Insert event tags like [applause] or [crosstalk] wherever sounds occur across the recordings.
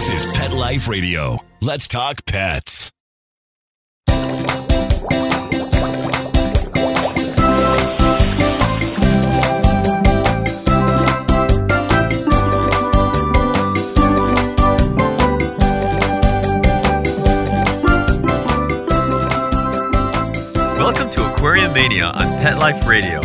This is Pet Life Radio. Let's talk pets. Welcome to Aquarium Mania on Pet Life Radio.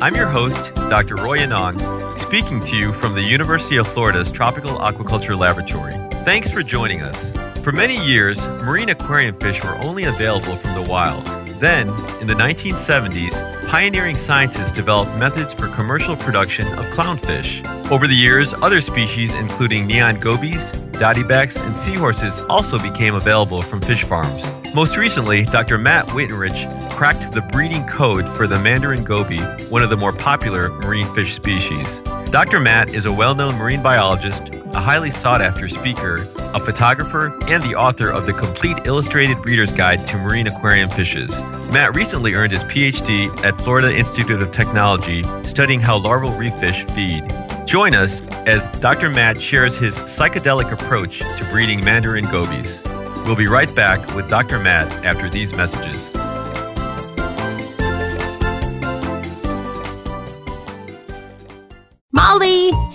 I'm your host, Dr. Roy Yanong, speaking to you from the University of Florida's Tropical Aquaculture Laboratory. Thanks for joining us. For many years, marine aquarium fish were only available from the wild. Then, in the 1970s, pioneering scientists developed methods for commercial production of clownfish. Over the years, other species, including neon gobies, dottybacks, and seahorses, also became available from fish farms. Most recently, Dr. Matt Wittenrich cracked the breeding code for the mandarin goby, one of the more popular marine fish species. Dr. Matt is a well known marine biologist, a highly sought after speaker, a photographer, and the author of the complete illustrated breeder's guide to marine aquarium fishes. Matt recently earned his PhD at Florida Institute of Technology, studying how larval reef fish feed. Join us as Dr. Matt shares his psychedelic approach to breeding mandarin gobies. We'll be right back with Dr. Matt after these messages.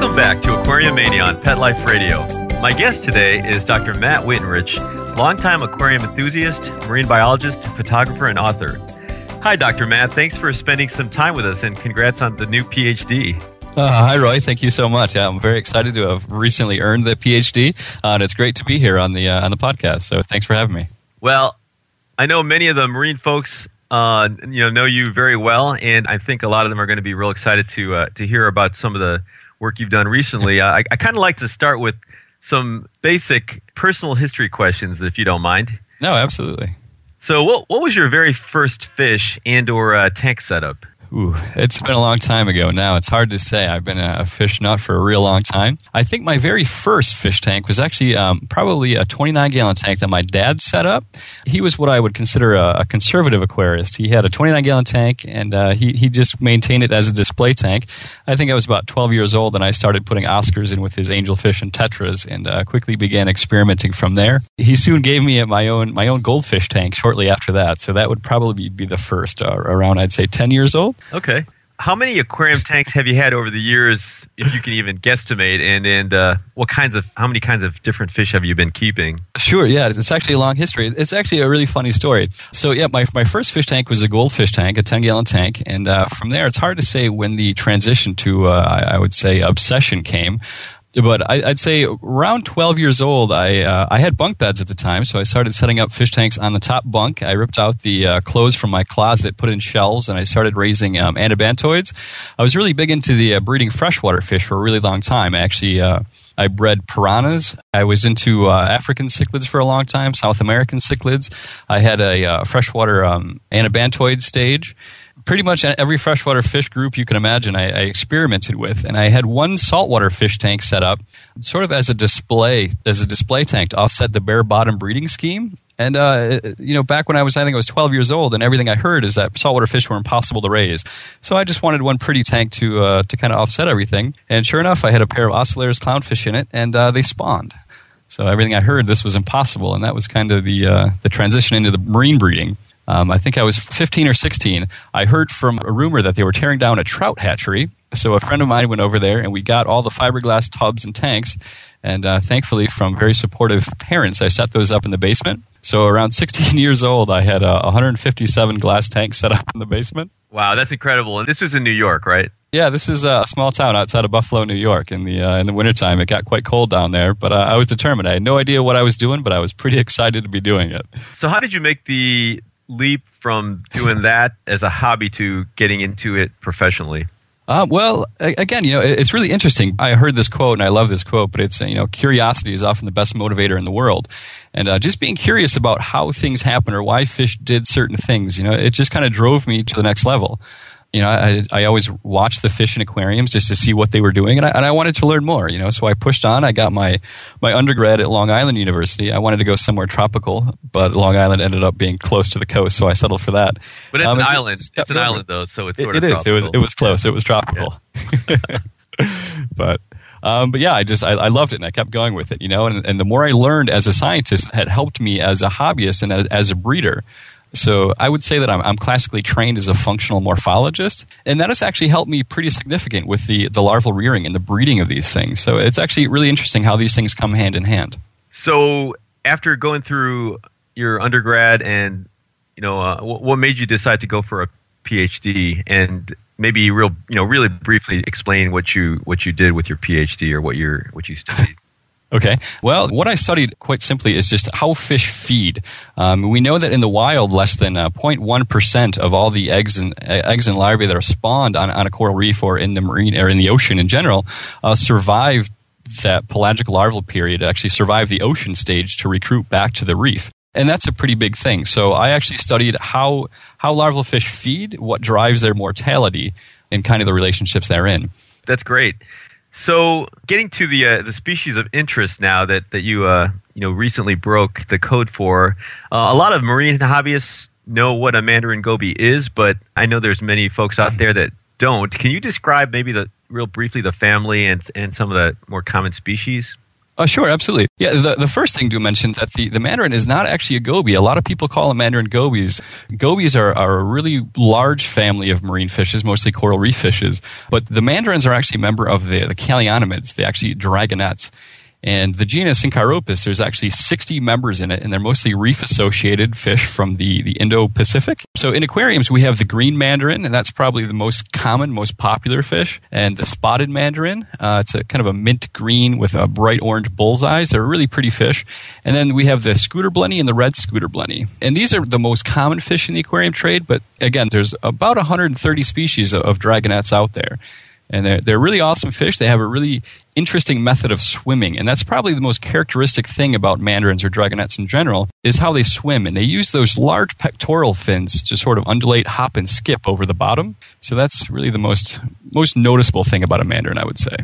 Welcome back to Aquarium Mania on Pet Life Radio. My guest today is Dr. Matt Wittenrich, longtime aquarium enthusiast, marine biologist, photographer, and author. Hi, Dr. Matt. Thanks for spending some time with us and congrats on the new PhD. Uh, hi, Roy. Thank you so much. Yeah, I'm very excited to have recently earned the PhD, uh, and it's great to be here on the uh, on the podcast. So, thanks for having me. Well, I know many of the marine folks, uh, you know, know you very well, and I think a lot of them are going to be real excited to uh, to hear about some of the work you've done recently. I, I kind of like to start with some basic personal history questions, if you don't mind. No, absolutely. So, what what was your very first fish and or uh, tank setup? Ooh, it's been a long time ago now. It's hard to say. I've been a fish nut for a real long time. I think my very first fish tank was actually um, probably a 29 gallon tank that my dad set up. He was what I would consider a, a conservative aquarist. He had a 29 gallon tank and uh, he, he just maintained it as a display tank. I think I was about 12 years old and I started putting Oscars in with his angelfish and tetras and uh, quickly began experimenting from there. He soon gave me my own my own goldfish tank shortly after that. So that would probably be the first, uh, around I'd say 10 years old. Okay. How many aquarium tanks have you had over the years, if you can even guesstimate? And and uh, what kinds of how many kinds of different fish have you been keeping? Sure, yeah, it's actually a long history. It's actually a really funny story. So, yeah, my, my first fish tank was a goldfish tank, a 10 gallon tank. And uh, from there, it's hard to say when the transition to, uh, I would say, obsession came but I, would say around 12 years old, I uh, I had bunk beds at the time, so I started setting up fish tanks on the top bunk. I ripped out the uh, clothes from my closet, put in shelves, and I started raising um, anabantoids. I was really big into the uh, breeding freshwater fish for a really long time. I actually uh, I bred piranhas. I was into uh, African cichlids for a long time, South American cichlids. I had a uh, freshwater um, anabantoid stage pretty much every freshwater fish group you can imagine I, I, experimented with. And i had one saltwater fish tank set up sort of as a display as a display tank to offset the bare bottom breeding scheme. And uh, you know back when i was i think i was 12 years old and everything i heard is that saltwater fish were impossible to raise. So i just wanted one pretty tank to uh, to kind of offset everything. And sure enough i had a pair of ocellaris clownfish in it and uh, they spawned So everything I heard, this was impossible, and that was kind of the uh, the transition into the marine breeding. Um, I think I was 15 or 16. I heard from a rumor that they were tearing down a trout hatchery. So a friend of mine went over there, and we got all the fiberglass tubs and tanks. And uh, thankfully, from very supportive parents, I set those up in the basement. So around [laughs] 16 years old, I had a 157 glass tanks set up in the basement. Wow, that's incredible. And this was in New York, right? Yeah, this is a small town outside of Buffalo, New York. In the uh, in the wintertime, it got quite cold down there, but uh, I was determined. I had no idea what I was doing, but I was pretty [laughs] excited to be doing it. So, how did you make the leap from doing [laughs] that as a hobby to getting into it professionally? Uh, well, again, you know, it's really interesting. I heard this quote, and I love this quote, but it's you know, curiosity is often the best motivator in the world, and uh, just being curious about how things happen or why fish did certain things, you know, it just kind of drove me to the next level you know, I, I always watched the fish in aquariums just to see what they were doing, and I, and I wanted to learn more. You know, so I pushed on. I got my my undergrad at Long Island University. I wanted to go somewhere tropical, but Long Island ended up being close to the coast, so I settled for that. But it's um, an island. It's an island, though, so it's sort it, of it is. It was it was close. It was tropical. Yeah. [laughs] but um, but yeah, I just I, I, loved it and I kept going with it, you know. And, and the more I learned as a scientist, had helped me as a hobbyist and as, as a breeder. So I would say that I'm, I'm, classically trained as a functional morphologist, and that has actually helped me pretty significant with the, the larval rearing and the breeding of these things. So it's actually really interesting how these things come hand in hand. So after going through your undergrad and you know uh, what made you decide to go for a PhD and maybe real you know really briefly explain what you what you did with your PhD or what you what you studied. Okay. Well, what I studied quite simply is just how fish feed. Um, we know that in the wild, less than uh, 0.1% of all the eggs and uh, eggs and larvae that are spawned on, on a coral reef or in the marine or in the ocean in general uh, survive that pelagic larval period, actually survive the ocean stage to recruit back to the reef. And that's a pretty big thing. So I actually studied how how larval fish feed, what drives their mortality, and kind of the relationships they're in. That's great. So, getting to the uh, the species of interest now that that you uh, you know recently broke the code for, uh, a lot of marine hobbyists know what a mandarin goby is, but I know there's many folks out there that don't. Can you describe maybe the real briefly the family and and some of the more common species? Oh, sure, absolutely. Yeah, the, the first thing to mention that the, the mandarin is not actually a goby. A lot of people call them mandarin gobies. Gobies are, are a really large family of marine fishes, mostly coral reef fishes. But the mandarins are actually a member of the, the callionymids, the actually dragonets. And the genus Synchiropus, there's actually 60 members in it, and they're mostly reef associated fish from the, the Indo Pacific. So in aquariums, we have the green mandarin, and that's probably the most common, most popular fish. And the spotted mandarin, uh, it's a kind of a mint green with a bright orange bullseyes. They're really pretty fish. And then we have the scooter blenny and the red scooter blenny. And these are the most common fish in the aquarium trade, but again, there's about 130 species of, of dragonets out there and they're, they're really awesome fish. They have a really interesting method of swimming, and that's probably the most characteristic thing about mandarins or dragonets in general is how they swim, and they use those large pectoral fins to sort of undulate, hop, and skip over the bottom. So that's really the most most noticeable thing about a mandarin, I would say.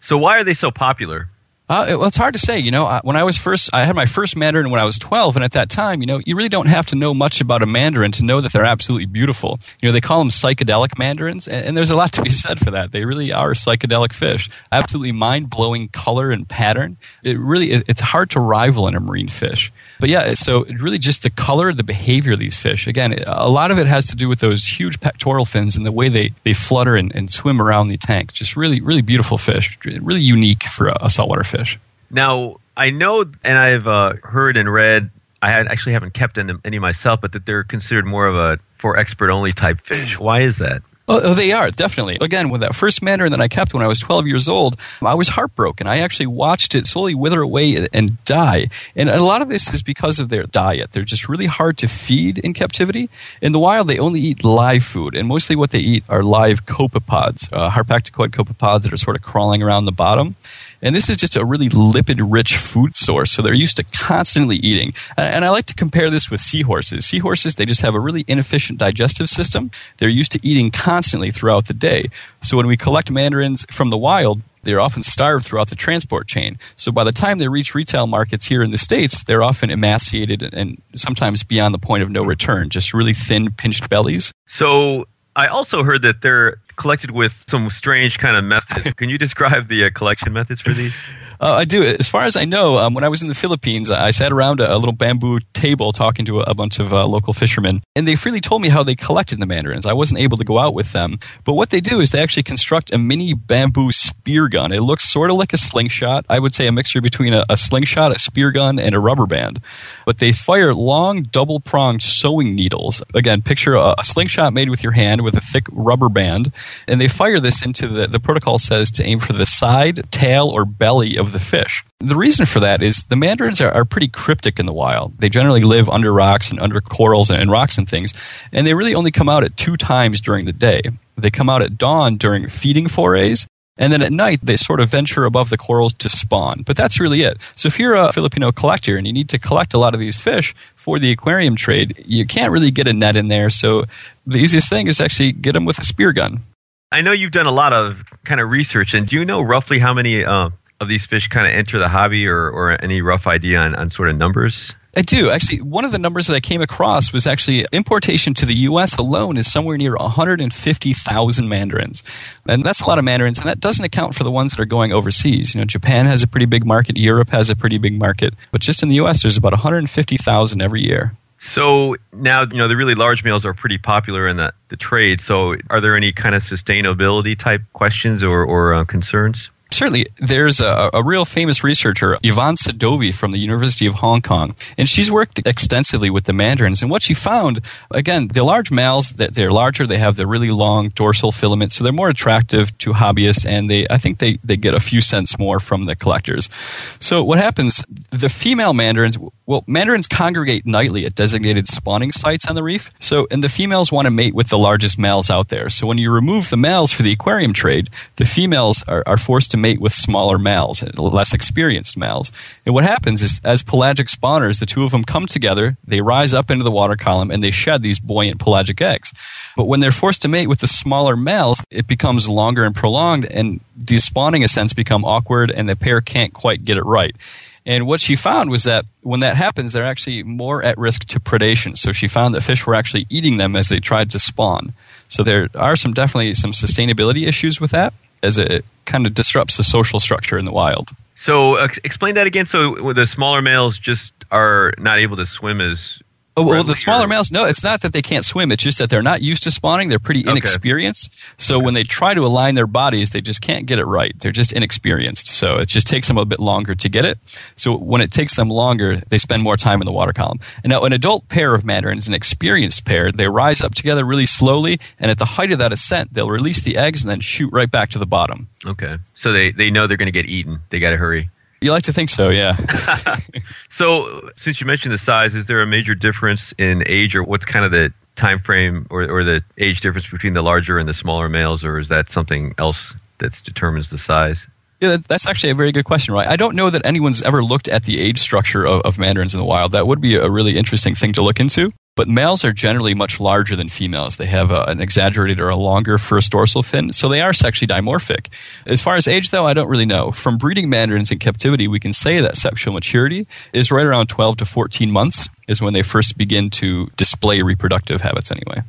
So why are they so popular? Uh, it, well, it's hard to say. You know, when I was first, I had my first Mandarin when I was 12, and at that time, you know, you really don't have to know much about a Mandarin to know that they're absolutely beautiful. You know, they call them psychedelic Mandarins, and, and there's a lot to be [laughs] said for that. They really are psychedelic fish. Absolutely mind blowing color and pattern. It really, it, it's hard to rival in a marine fish. But yeah, so really just the color, the behavior of these fish. Again, a lot of it has to do with those huge pectoral fins and the way they, they flutter and, and swim around the tank. Just really, really beautiful fish. Really unique for a, a saltwater fish. Now, I know, and I've uh, heard and read, I had, actually haven't kept any myself, but that they're considered more of a for expert only type fish. Why is that? Oh, oh, they are, definitely. Again, with that first mandarin that I kept when I was 12 years old, I was heartbroken. I actually watched it slowly wither away and die. And a lot of this is because of their diet. They're just really hard to feed in captivity. In the wild, they only eat live food, and mostly what they eat are live copepods, uh, harpacticoid copepods that are sort of crawling around the bottom. And this is just a really lipid rich food source. So they're used to constantly eating. And I like to compare this with seahorses. Seahorses, they just have a really inefficient digestive system. They're used to eating constantly throughout the day. So when we collect mandarins from the wild, they're often starved throughout the transport chain. So by the time they reach retail markets here in the States, they're often emaciated and sometimes beyond the point of no return, just really thin, pinched bellies. So I also heard that they're collected with some strange kind of methods. [laughs] Can you describe the uh, collection methods for these? Uh, I do. As far as I know, um, when I was in the Philippines, I sat around a, a little bamboo table talking to a, a bunch of uh, local fishermen, and they freely told me how they collected the mandarins. I wasn't able to go out with them, but what they do is they actually construct a mini bamboo spear gun. It looks sort of like a slingshot. I would say a mixture between a, a slingshot, a spear gun, and a rubber band. But they fire long, double pronged sewing needles. Again, picture a, a slingshot made with your hand with a thick rubber band, and they fire this into the, the protocol says to aim for the side, tail, or belly of the fish. The reason for that is the mandarins are, are, pretty cryptic in the wild. They generally live under rocks and under corals and, and, rocks and things, and they really only come out at two times during the day. They come out at dawn during feeding forays, and then at night they sort of venture above the corals to spawn. But that's really it. So if you're a Filipino collector and you need to collect a lot of these fish for the aquarium trade, you can't really get a net in there. So the easiest thing is actually get them with a spear gun. I know you've done a lot of kind of research, and do you know roughly how many uh, of these fish kind of enter the hobby, or, or any rough idea on, on sort of numbers? I do. Actually, one of the numbers that I came across was actually importation to the U.S. alone is somewhere near 150,000 mandarins. And that's a lot of mandarins, and that doesn't account for the ones that are going overseas. You know, Japan has a pretty big market, Europe has a pretty big market, but just in the U.S., there's about 150,000 every year. So now, you know, the really large males are pretty popular in the, the trade. So are there any kind of sustainability type questions or, or uh, concerns? Certainly, there's a, a, real famous researcher, Yvonne Sadovy from the University of Hong Kong, and she's worked extensively with the mandarins. And what she found, again, the large males, that they're larger, they have the really long dorsal filament, so they're more attractive to hobbyists, and they, I think they, they get a few cents more from the collectors. So what happens, the female mandarins, well, mandarins congregate nightly at designated spawning sites on the reef. So, and the females want to mate with the largest males out there. So when you remove the males for the aquarium trade, the females are, are forced to mate with smaller males, less experienced males. And what happens is, as pelagic spawners, the two of them come together, they rise up into the water column, and they shed these buoyant pelagic eggs. But when they're forced to mate with the smaller males, it becomes longer and prolonged, and these spawning ascents become awkward, and the pair can't quite get it right. And what she found was that when that happens, they're actually more at risk to predation. So she found that fish were actually eating them as they tried to spawn. So there are some definitely some sustainability issues with that, as it kind of disrupts the social structure in the wild. So uh, explain that again. So the smaller males just are not able to swim as Oh, well, the smaller males, no, it's not that they can't swim. It's just that they're not used to spawning. They're pretty inexperienced. Okay. So okay. when they try to align their bodies, they just can't get it right. They're just inexperienced. So it just takes them a bit longer to get it. So when it takes them longer, they spend more time in the water column. And now an adult pair of mandarins, an experienced pair, they rise up together really slowly. And at the height of that ascent, they'll release the eggs and then shoot right back to the bottom. Okay. So they, they know they're going to get eaten. They got to hurry. You like to think so, yeah. [laughs] so, since you mentioned the size, is there a major difference in age, or what's kind of the time frame or, or the age difference between the larger and the smaller males, or is that something else that determines the size? Yeah, that's actually a very good question, right? I don't know that anyone's ever looked at the age structure of, of mandarins in the wild. That would be a really interesting thing to look into. But males are generally much larger than females. They have a, an exaggerated or a longer first dorsal fin, so they are sexually dimorphic. As far as age, though, I don't really know. From breeding mandarins in captivity, we can say that sexual maturity is right around 12 to 14 months, is when they first begin to display reproductive habits, anyway.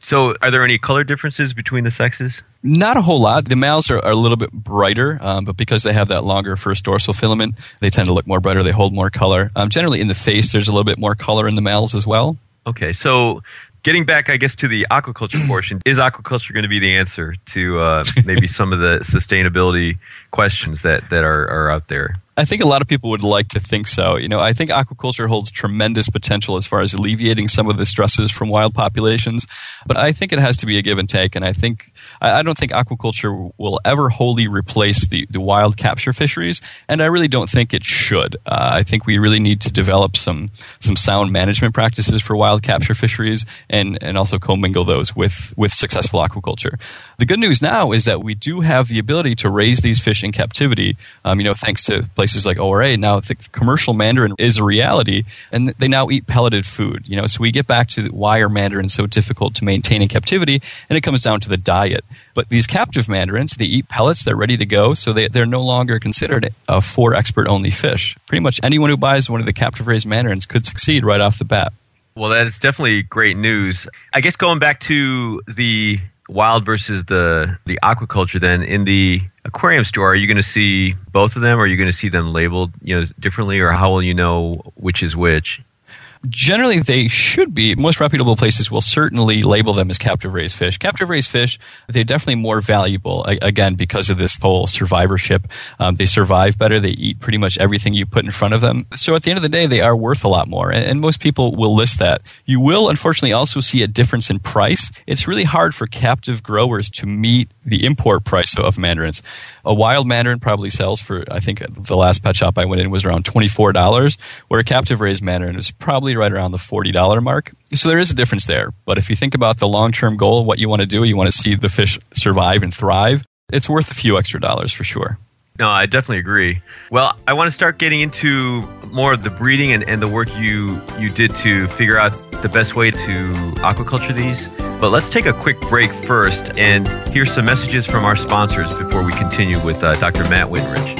So, are there any color differences between the sexes? Not a whole lot. The males are, are a little bit brighter, um, but because they have that longer first dorsal filament, they tend to look more brighter. They hold more color. Um, generally, in the face, there's a little bit more color in the males as well. Okay, so getting back, I guess, to the aquaculture [clears throat] portion, is aquaculture going to be the answer to uh, maybe some of the sustainability questions that, that are, are out there? I think a lot of people would like to think so. You know, I think aquaculture holds tremendous potential as far as alleviating some of the stresses from wild populations, but I think it has to be a give and take. And I think I don't think aquaculture will ever wholly replace the, the wild capture fisheries, and I really don't think it should. Uh, I think we really need to develop some some sound management practices for wild capture fisheries, and and also commingle those with with successful aquaculture. The good news now is that we do have the ability to raise these fish in captivity. Um, you know, thanks to places places like ORA, now the commercial mandarin is a reality, and they now eat pelleted food. You know, so we get back to why are mandarins so difficult to maintain in captivity, and it comes down to the diet. But these captive mandarins, they eat pellets, they're ready to go, so they, they're no longer considered a for expert only fish. Pretty much anyone who buys one of the captive raised mandarins could succeed right off the bat. Well, that is definitely great news. I guess going back to the wild versus the the aquaculture, then in the aquarium store, are you going to see both of them, or are you going to see them labeled, you know, differently, or how will you know which is which? Generally they should be most reputable places will certainly label them as captive raised fish. Captive raised fish they're definitely more valuable again because of this whole survivorship. Um, they survive better. They eat pretty much everything you put in front of them. So at the end of the day they are worth a lot more. And, and most people will list that. You will unfortunately also see a difference in price. It's really hard for captive growers to meet the import price of mandarins a wild mandarin probably sells for i think the last pet shop i went in was around $24 where a captive raised mandarin is probably right around the $40 mark. So there is a difference there. But if you think about the long term goal, what you want to do, you want to see the fish survive and thrive, it's worth a few extra dollars for sure. No, I definitely agree. Well, I want to start getting into more of the breeding and, and the work you, you did to figure out the best way to aquaculture these. But let's take a quick break first and hear some messages from our sponsors before we continue with uh, Dr. Matt Wittenrich.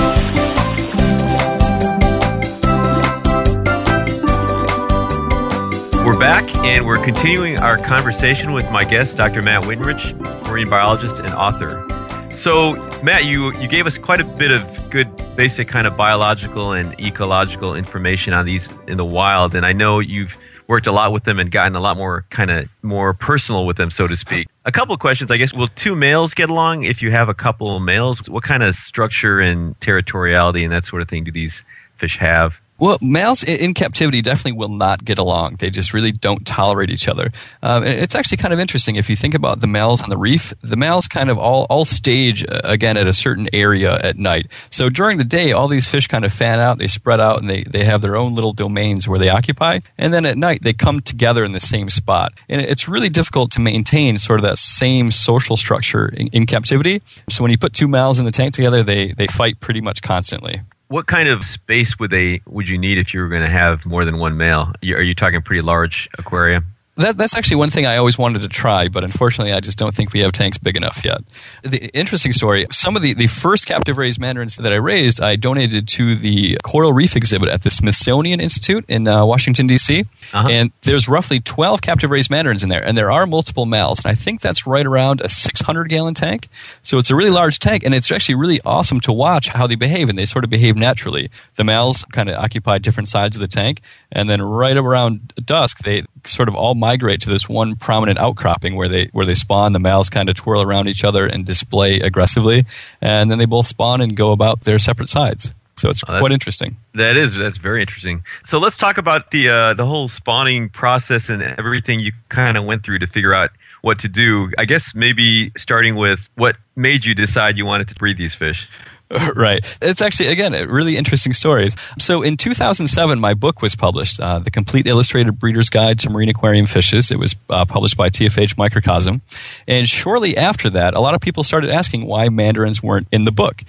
We're back and we're continuing our conversation with my guest, Dr. Matt Wittenrich, marine biologist and author. So, Matt, you, you gave us quite a bit of good basic kind of biological and ecological information on these in the wild, and I know you've worked a lot with them and gotten a lot more kind of more personal with them, so to speak. A couple of questions, I guess. Will two males get along if you have a couple of males? What kind of structure and territoriality and that sort of thing do these fish have? Well, males in captivity definitely will not get along. They just really don't tolerate each other. Um, and it's actually kind of interesting if you think about the males on the reef. The males kind of all all stage uh, again at a certain area at night. So during the day, all these fish kind of fan out, they spread out, and they they have their own little domains where they occupy. And then at night, they come together in the same spot. And it's really difficult to maintain sort of that same social structure in, in captivity. So when you put two males in the tank together, they they fight pretty much constantly what kind of space would they would you need if you were going to have more than one male? Are you talking pretty large aquarium? That, that's actually one thing I always wanted to try, but unfortunately, I just don't think we have tanks big enough yet. The interesting story some of the, the first captive raised mandarins that I raised, I donated to the Coral Reef exhibit at the Smithsonian Institute in uh, Washington, D.C. Uh-huh. And there's roughly 12 captive raised mandarins in there, and there are multiple males. And I think that's right around a 600 gallon tank. So it's a really large tank, and it's actually really awesome to watch how they behave, and they sort of behave naturally. The males kind of occupy different sides of the tank, and then right around dusk, they sort of all migrate to this one prominent outcropping where they where they spawn. The males kind of twirl around each other and display aggressively, and then they both spawn and go about their separate sides. So it's oh, quite interesting. That is that's very interesting. So let's talk about the uh, the whole spawning process and everything you kind of went through to figure out what to do. I guess maybe starting with what made you decide you wanted to breed these fish. [laughs] right. It's actually, again, really interesting stories. So in 2007, my book was published, uh, The Complete Illustrated Breeder's Guide to Marine Aquarium Fishes. It was uh, published by TFH Microcosm. And shortly after that, a lot of people started asking why mandarins weren't in the book.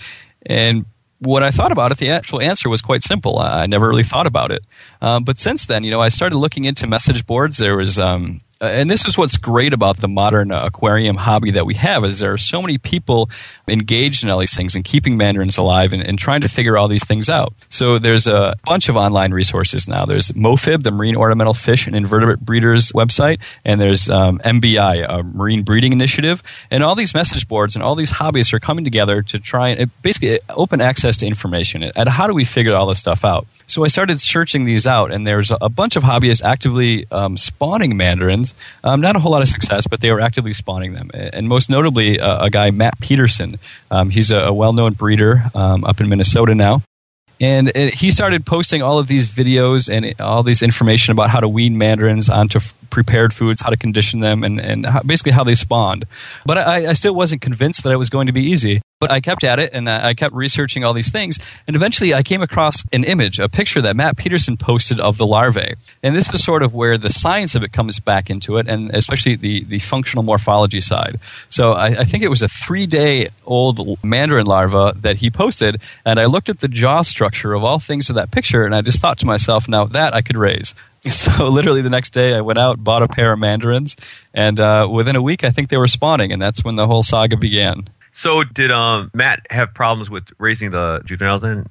And what I thought about it, the actual answer was quite simple. I never really thought about it. Um, but since then, you know, I started looking into message boards. There was um, uh, and this is what's great about the modern uh, aquarium hobby that we have is there are so many people engaged in all these things and keeping mandarins alive and, and trying to figure all these things out. So there's a bunch of online resources now. There's MOFIB, the Marine Ornamental Fish and Invertebrate Breeders website, and there's um, MBI, a Marine Breeding Initiative, and all these message boards and all these hobbyists are coming together to try and basically open access to information. And how do we figure all this stuff out? So I started searching these out, and there's a bunch of hobbyists actively um, spawning mandarins Um, not a whole lot of success, but they were actively spawning them. And most notably, uh, a guy, Matt Peterson. Um, he's a, a well known breeder um, up in Minnesota now. And it, he started posting all of these videos and all these information about how to wean mandarins onto prepared foods, how to condition them, and, and how, basically how they spawned. But I, I, still wasn't convinced that it was going to be easy. But I kept at it and I kept researching all these things. And eventually I came across an image, a picture that Matt Peterson posted of the larvae. And this is sort of where the science of it comes back into it, and especially the, the functional morphology side. So I, I think it was a three day old mandarin larva that he posted. And I looked at the jaw structure of all things of that picture, and I just thought to myself, now that I could raise. [laughs] So literally the next day, I went out, bought a pair of mandarins, and uh, within a week, I think they were spawning, and that's when the whole saga began. So did um, Matt have problems with raising the juveniles then?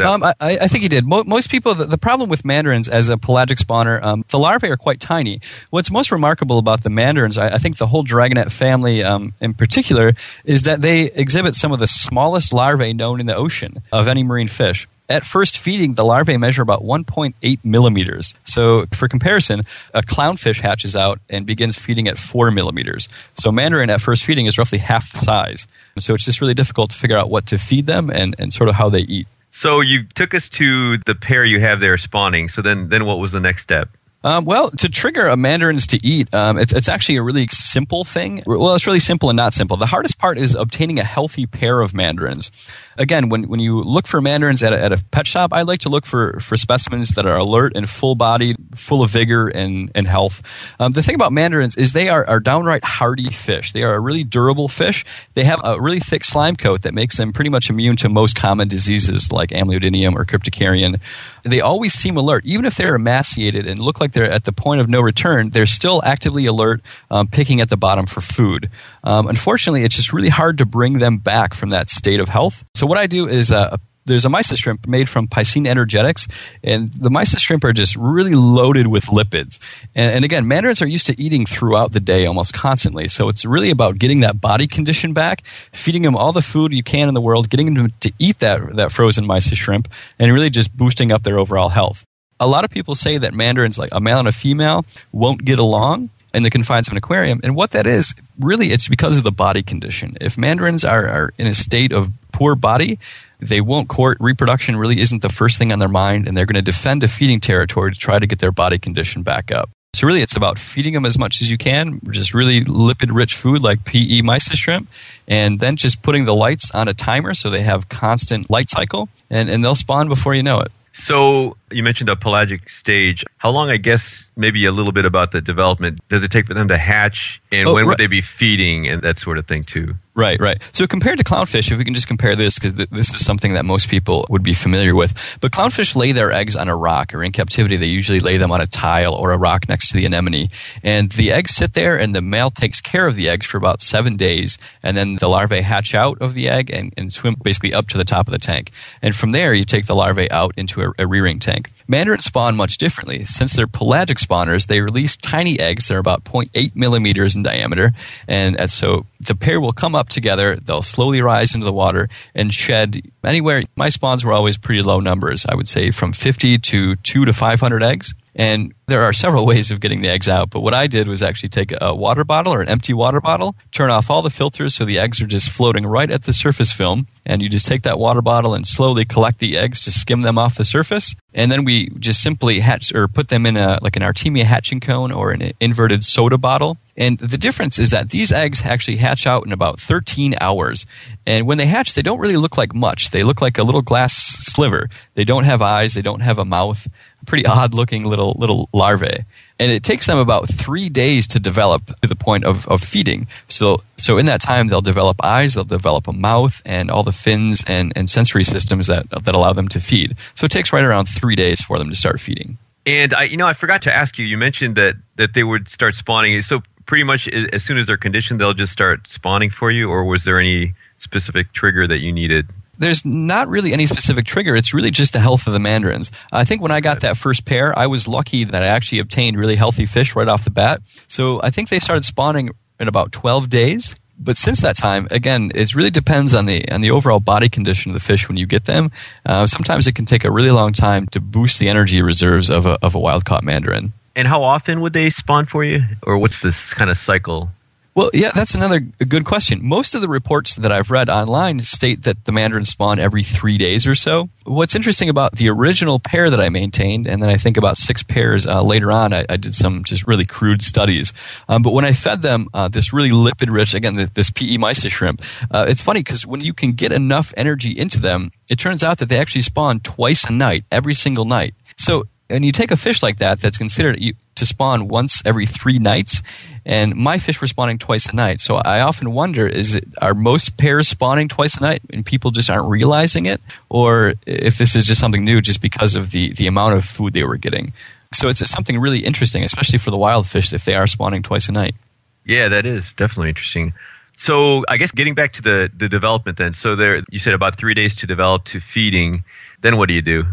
Um, I, I, think he did. Mo- most people, the, the, problem with mandarins as a pelagic spawner, um, the larvae are quite tiny. What's most remarkable about the mandarins, I, I think the whole dragonet family um, in particular, is that they exhibit some of the smallest larvae known in the ocean of any marine fish. At first feeding, the larvae measure about 1.8 millimeters. So, for comparison, a clownfish hatches out and begins feeding at 4 millimeters. So, mandarin at first feeding is roughly half the size. So, it's just really difficult to figure out what to feed them and, and sort of how they eat. So you took us to the pair you have there spawning. So then, then what was the next step? Um, well, to trigger a mandarins to eat, um, it's, it's actually a really simple thing. Well, it's really simple and not simple. The hardest part is obtaining a healthy pair of mandarins. Again, when, when you look for mandarins at a, at a pet shop, I like to look for, for specimens that are alert and full bodied, full of vigor and, and health. Um, the thing about mandarins is they are, are downright hardy fish. They are a really durable fish. They have a really thick slime coat that makes them pretty much immune to most common diseases like amyloodinium or cryptocaryon. They always seem alert. Even if they're emaciated and look like they're at the point of no return, they're still actively alert, um, picking at the bottom for food. Um, unfortunately, it's just really hard to bring them back from that state of health. So what I do is uh, there's a mysis shrimp made from Piscine energetics, and the mysis shrimp are just really loaded with lipids. And, and, again, mandarins are used to eating throughout the day almost constantly, so it's really about getting that body condition back, feeding them all the food you can in the world, getting them to eat that, that frozen mysis shrimp, and really just boosting up their overall health. A lot of people say that mandarins, like a male and a female, won't get along in the confines of an aquarium. And what that is, really, it's because of the body condition. If mandarins are, are in a state of poor body, they won't court. Reproduction really isn't the first thing on their mind, and they're going to defend a feeding territory to try to get their body condition back up. So really, it's about feeding them as much as you can, just really lipid-rich food like PE mysis shrimp, and then just putting the lights on a timer so they have constant light cycle, and, and they'll spawn before you know it. So you mentioned a pelagic stage. How long, I guess, maybe a little bit about the development, does it take for them to hatch? And oh, when right. would they be feeding and that sort of thing, too? Right, right. So compared to clownfish, if we can just compare this, because th- this is something that most people would be familiar with, but clownfish lay their eggs on a rock, or in captivity, they usually lay them on a tile or a rock next to the anemone. And the eggs sit there, and the male takes care of the eggs for about seven days, and then the larvae hatch out of the egg and, and swim basically up to the top of the tank. And from there, you take the larvae out into a, a rearing tank. Mandarins spawn much differently. Since they're pelagic spawners, they release tiny eggs that are about 0.8 millimeters in diameter, and, and so the pair will come up together, they'll slowly rise into the water and shed anywhere. My spawns were always pretty low numbers, I would say from 50 to 2 to 500 eggs. And there are several [laughs] ways of getting the eggs out, but what I did was actually take a water bottle or an empty water bottle, turn off all the filters so the eggs are just floating right at the surface film, and you just take that water bottle and slowly collect the eggs to skim them off the surface. And then we just simply hatch or put them in a like an Artemia hatching cone or an inverted soda bottle. And the difference is that these eggs actually hatch out in about 13 hours. And when they hatch, they don't really look like much. They look like a little glass sliver. They don't have eyes, they don't have a mouth pretty odd looking little little larvae. And it takes them about three days to develop to the point of, of feeding. So so in that time they'll develop eyes, they'll develop a mouth and all the fins and, and sensory systems that that allow them to feed. So it takes right around three days for them to start feeding. And I you know I forgot to ask you, you mentioned that that they would start spawning. So pretty much as soon as they're conditioned they'll just start spawning for you, or was there any specific trigger that you needed there's not really any specific trigger. It's really just the health of the mandarins. I think when I got that first pair, I was lucky that I actually obtained really healthy fish right off the bat. So I think they started spawning in about 12 days. But since that time, again, it really depends on the on the overall body condition of the fish when you get them. Uh, sometimes it can take a really long time to boost the energy reserves of a, of a wild caught mandarin. And how often would they spawn for you, or what's this kind of cycle? Well, yeah, that's another good question. Most of the reports that I've read online state that the mandarins spawn every three days or so. What's interesting about the original pair that I maintained, and then I think about six pairs uh, later on, I, I, did some just really crude studies. Um, but when I fed them uh, this really lipid rich, again, this PE mysis shrimp, uh, it's funny because when you can get enough energy into them, it turns out that they actually spawn twice a night, every single night. So and you take a fish like that that's considered to spawn once every three nights and my fish were spawning twice a night. So i often wonder is it are most pairs spawning twice a night and people just aren't realizing it? Or if this is just something new just because of the, the amount of food they were getting? So it's something really interesting especially for the wild fish if they are spawning twice a night. Yeah that is definitely interesting. So i guess getting back to the, the development then. So there you said about three days to develop to feeding. Then what do you do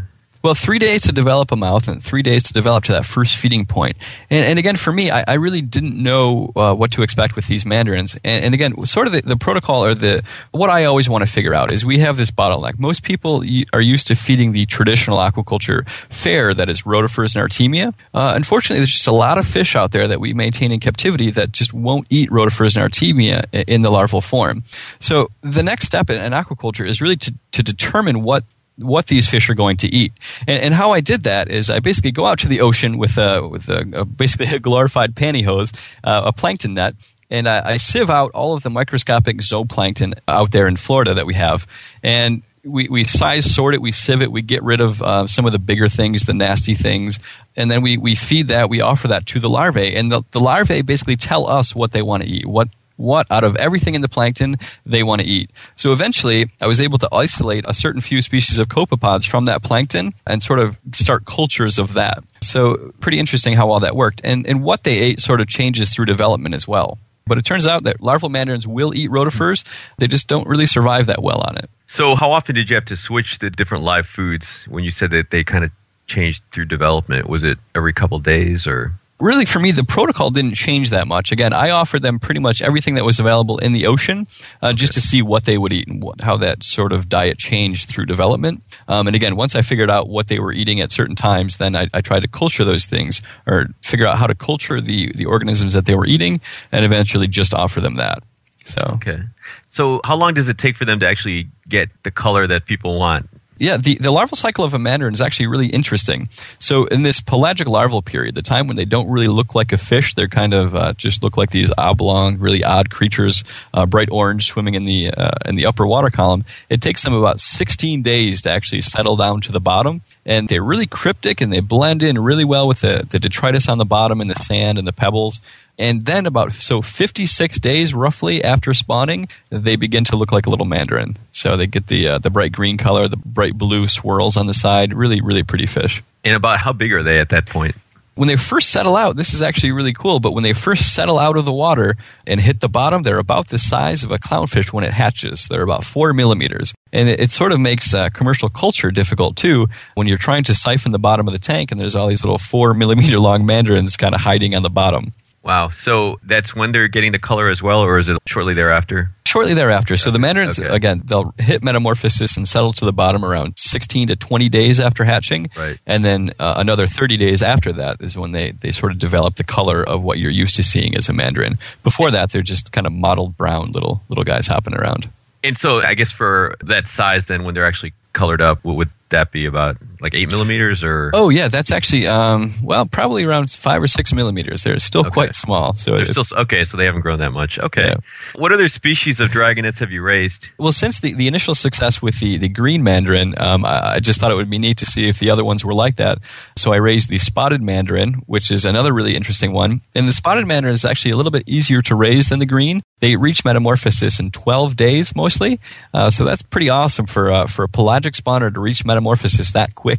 well, three days to develop a mouth and three days to develop to that first feeding point. And, and again, for me, I, I really didn't know uh, what to expect with these mandarins. And, and again, sort of the, the, protocol or the what I always want to figure out is we have this bottleneck. Most people are used to feeding the traditional aquaculture fare that is rotifers and artemia. Uh, unfortunately, there's just a lot of fish out there that we maintain in captivity that just won't eat rotifers and artemia in the larval form. So the next step in, in aquaculture is really to, to determine what what these fish are going to eat. And, and, how I did that is I basically go out to the ocean with a, with a, a basically a glorified pantyhose, uh, a plankton net, and I, I, sieve out all of the microscopic zooplankton out there in Florida that we have. And we, we size sort it, we sieve it, we get rid of uh, some of the bigger things, the nasty things, and then we, we feed that, we offer that to the larvae. And the, the larvae basically tell us what they want to eat, what what out of everything in the plankton they want to eat. So eventually, I was able to isolate a certain few species of copepods from that plankton and sort of start cultures of that. So pretty interesting how all that worked. And, and what they ate sort of changes through development as well. But it turns out that larval mandarins will eat rotifers. They just don't really survive that well on it. So how often did you have to switch the different live foods when you said that they kind of changed through development? Was it every couple days or? Really for me the protocol didn't change that much. Again i offered them pretty much everything that was available in the ocean uh, just to see what they would eat and what, how that sort of diet changed through development. Um, and again once i figured out what they were eating at certain times then I, I tried to culture those things or figure out how to culture the, the organisms that they were eating and eventually just offer them that. So. Okay. So how long does it take for them to actually get the color that people want yeah, the, the larval cycle of a mandarin is actually really interesting. So, in this pelagic larval period, the time when they don't really look like a fish, they're kind of uh, just look like these oblong, really odd creatures, uh, bright orange, swimming in the uh, in the upper water column. It takes them about 16 days to actually settle down to the bottom, and they're really cryptic and they blend in really well with the, the detritus on the bottom and the sand and the pebbles and then about so 56 days roughly after spawning they begin to look like a little mandarin so they get the uh, the bright green color the bright blue swirls on the side really really pretty fish and about how big are they at that point when they first settle out, this is actually really cool, but when they first settle out of the water and hit the bottom, they're about the size of a clownfish when it hatches. They're about four millimeters. And it, it sort of makes uh, commercial culture difficult too when you're trying to siphon the bottom of the tank and there's all these little four millimeter long mandarins kind of hiding on the bottom. Wow. So that's when they're getting the color as well, or is it shortly thereafter? Shortly thereafter. So the mandarins, okay. again, they'll hit metamorphosis and settle to the bottom around 16 to 20 days after hatching. Right. And then uh, another 30 days after that is when they, they sort of develop the color of what you're used to seeing as a mandarin. Before that, they're just kind of mottled brown little little guys hopping around. And so I guess for that size, then when they're actually colored up, what would that be about like eight millimeters or? Oh yeah, that's actually um, well probably around five or six millimeters. They're still okay. quite small. So they're still okay. So they haven't grown that much. Okay. Yeah. What other species of dragonets have you raised? Well, since the, the initial success with the, the green mandarin, um, I, I just thought it would be neat to see if the other ones were like that. So I raised the spotted mandarin, which is another really interesting one. And the spotted mandarin is actually a little bit easier to raise than the green. They reach metamorphosis in 12 days mostly. Uh, so that's pretty awesome for uh, for a pelagic spawner to reach metamorphosis that quick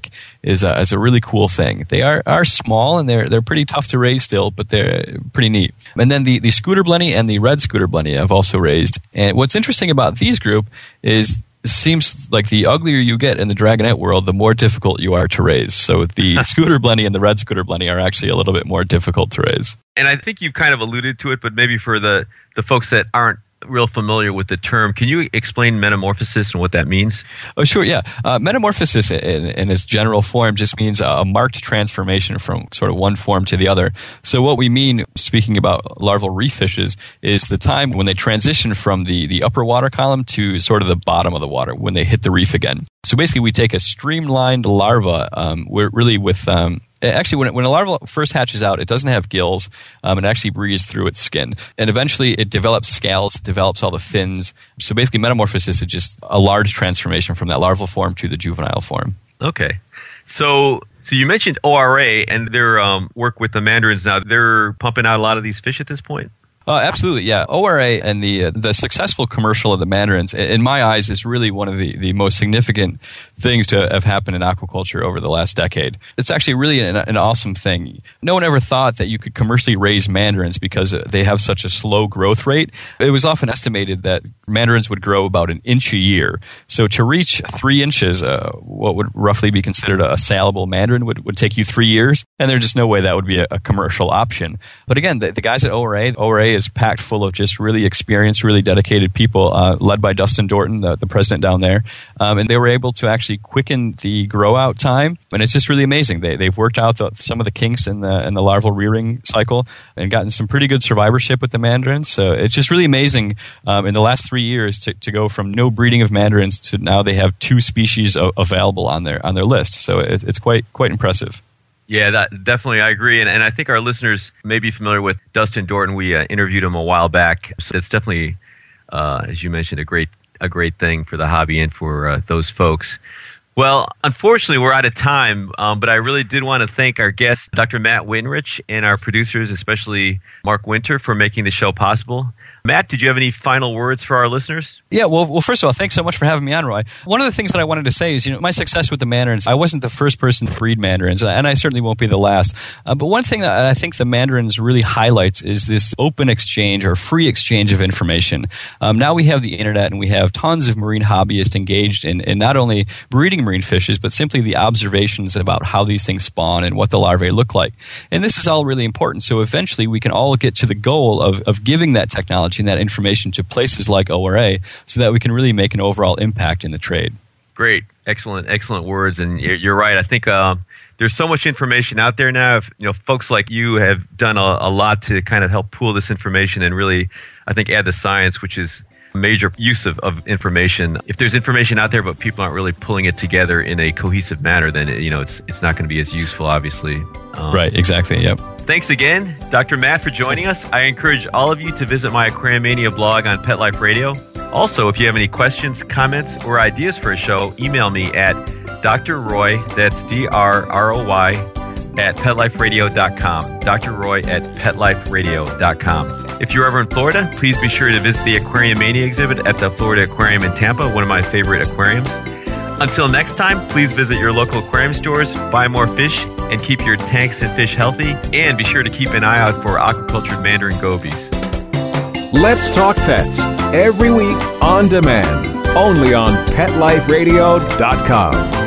is a, is a really cool thing. They are, are small and they're they're pretty tough to raise still, but they're pretty neat. And then the, the scooter blenny and the red scooter blenny I've also raised. And what's interesting about these group is seems like the uglier you get in the dragonet world, the more difficult you are to raise. So the [laughs] scooter blenny and the red scooter blenny are actually a little bit more difficult to raise. And I think you kind of alluded to it, but maybe for the the folks that aren't real familiar with the term. Can you explain metamorphosis and what that means? Oh, sure, yeah. Uh, metamorphosis in, in, its general form just means a marked transformation from sort of one form to the other. So, what we mean, speaking about larval reef fishes, is the time when they transition from the, the upper water column to sort of the bottom of the water when they hit the reef again. So basically, we take a streamlined larva, um, we're really with um, actually when, when a larva first hatches out, it doesn't have gills. Um, it actually breathes through its skin, and eventually it develops scales, develops all the fins. So basically, metamorphosis is just a large transformation from that larval form to the juvenile form. Okay, so so you mentioned ORA and their um, work with the mandarins. Now they're pumping out a lot of these fish at this point. Uh, absolutely, yeah. ORA and the uh, the successful commercial of the mandarins, in my eyes, is really one of the, the most significant things to have happened in aquaculture over the last decade. It's actually really an, an, awesome thing. No one ever thought that you could commercially raise mandarins because they have such a slow growth rate. It was often estimated that mandarins would grow about an inch a year. So to reach three inches, uh, what would roughly be considered a salable mandarin would, would take you three years, and there's just no way that would be a, a commercial option. But again, the, the guys at ORA, ORA is packed full of just really experienced, really dedicated people, uh, led by Dustin Dorton, the, the president down there. Um, and they were able to actually quicken the grow out time. And it's just really amazing. They, they've worked out the, some of the kinks in the, in the larval rearing cycle and gotten some pretty good survivorship with the mandarins. So it's just really amazing um, in the last three years to, to go from no breeding of mandarins to now they have two species available on their, on their list. So it, it's quite, quite impressive. Yeah, that definitely I agree, and, and I think our listeners may be familiar with Dustin Dorton. We uh, interviewed him a while back, so it's definitely, uh, as you mentioned, a great a great thing for the hobby and for uh, those folks. Well, unfortunately, we're out of time, um, but I really did want to thank our guest, Dr. Matt Wittenrich, and our producers, especially Mark Winter, for making the show possible. Matt, did you have any final words for our listeners? Yeah, well, well, first of all, thanks so much for having me on, Roy. One of the things that I wanted to say is, you know, my success with the mandarins, I wasn't the first person to breed mandarins, and I certainly won't be the last. Uh, but one thing that I think the mandarins really highlights is this open exchange or free exchange of information. Um, now we have the internet, and we have tons of marine hobbyists engaged in, in not only breeding marine fishes, but simply the observations about how these things spawn and what the larvae look like. And this is all really important. So eventually, we can all get to the goal of, of giving that technology launching that information to places like ORA so that we can really make an overall impact in the trade. Great, excellent, excellent words, and you're right. I think um, there's so much information out there now. If, you know, folks like you have done a, a lot to kind of help pool this information and really, I think, add the science, which is a major use of, of information. If there's information out there, but people aren't really pulling it together in a cohesive manner, then it, you know it's it's not going to be as useful. Obviously, um, right? Exactly. Yep. Thanks again, Dr. Matt, for joining us. I encourage all of you to visit my Aquarium Mania blog on Pet Life Radio. Also, if you have any questions, comments, or ideas for a show, email me at Dr. Roy, that's D R R O Y, at PetLifeRadio.com. Dr. Roy at PetLifeRadio.com. If you're ever in Florida, please be sure to visit the Aquarium Mania exhibit at the Florida Aquarium in Tampa, one of my favorite aquariums. Until next time, please visit your local aquarium stores, buy more fish, and keep your tanks and fish healthy. And be sure to keep an eye out for aquacultured mandarin gobies. Let's Talk Pets every week on demand, only on PetLifeRadio.com.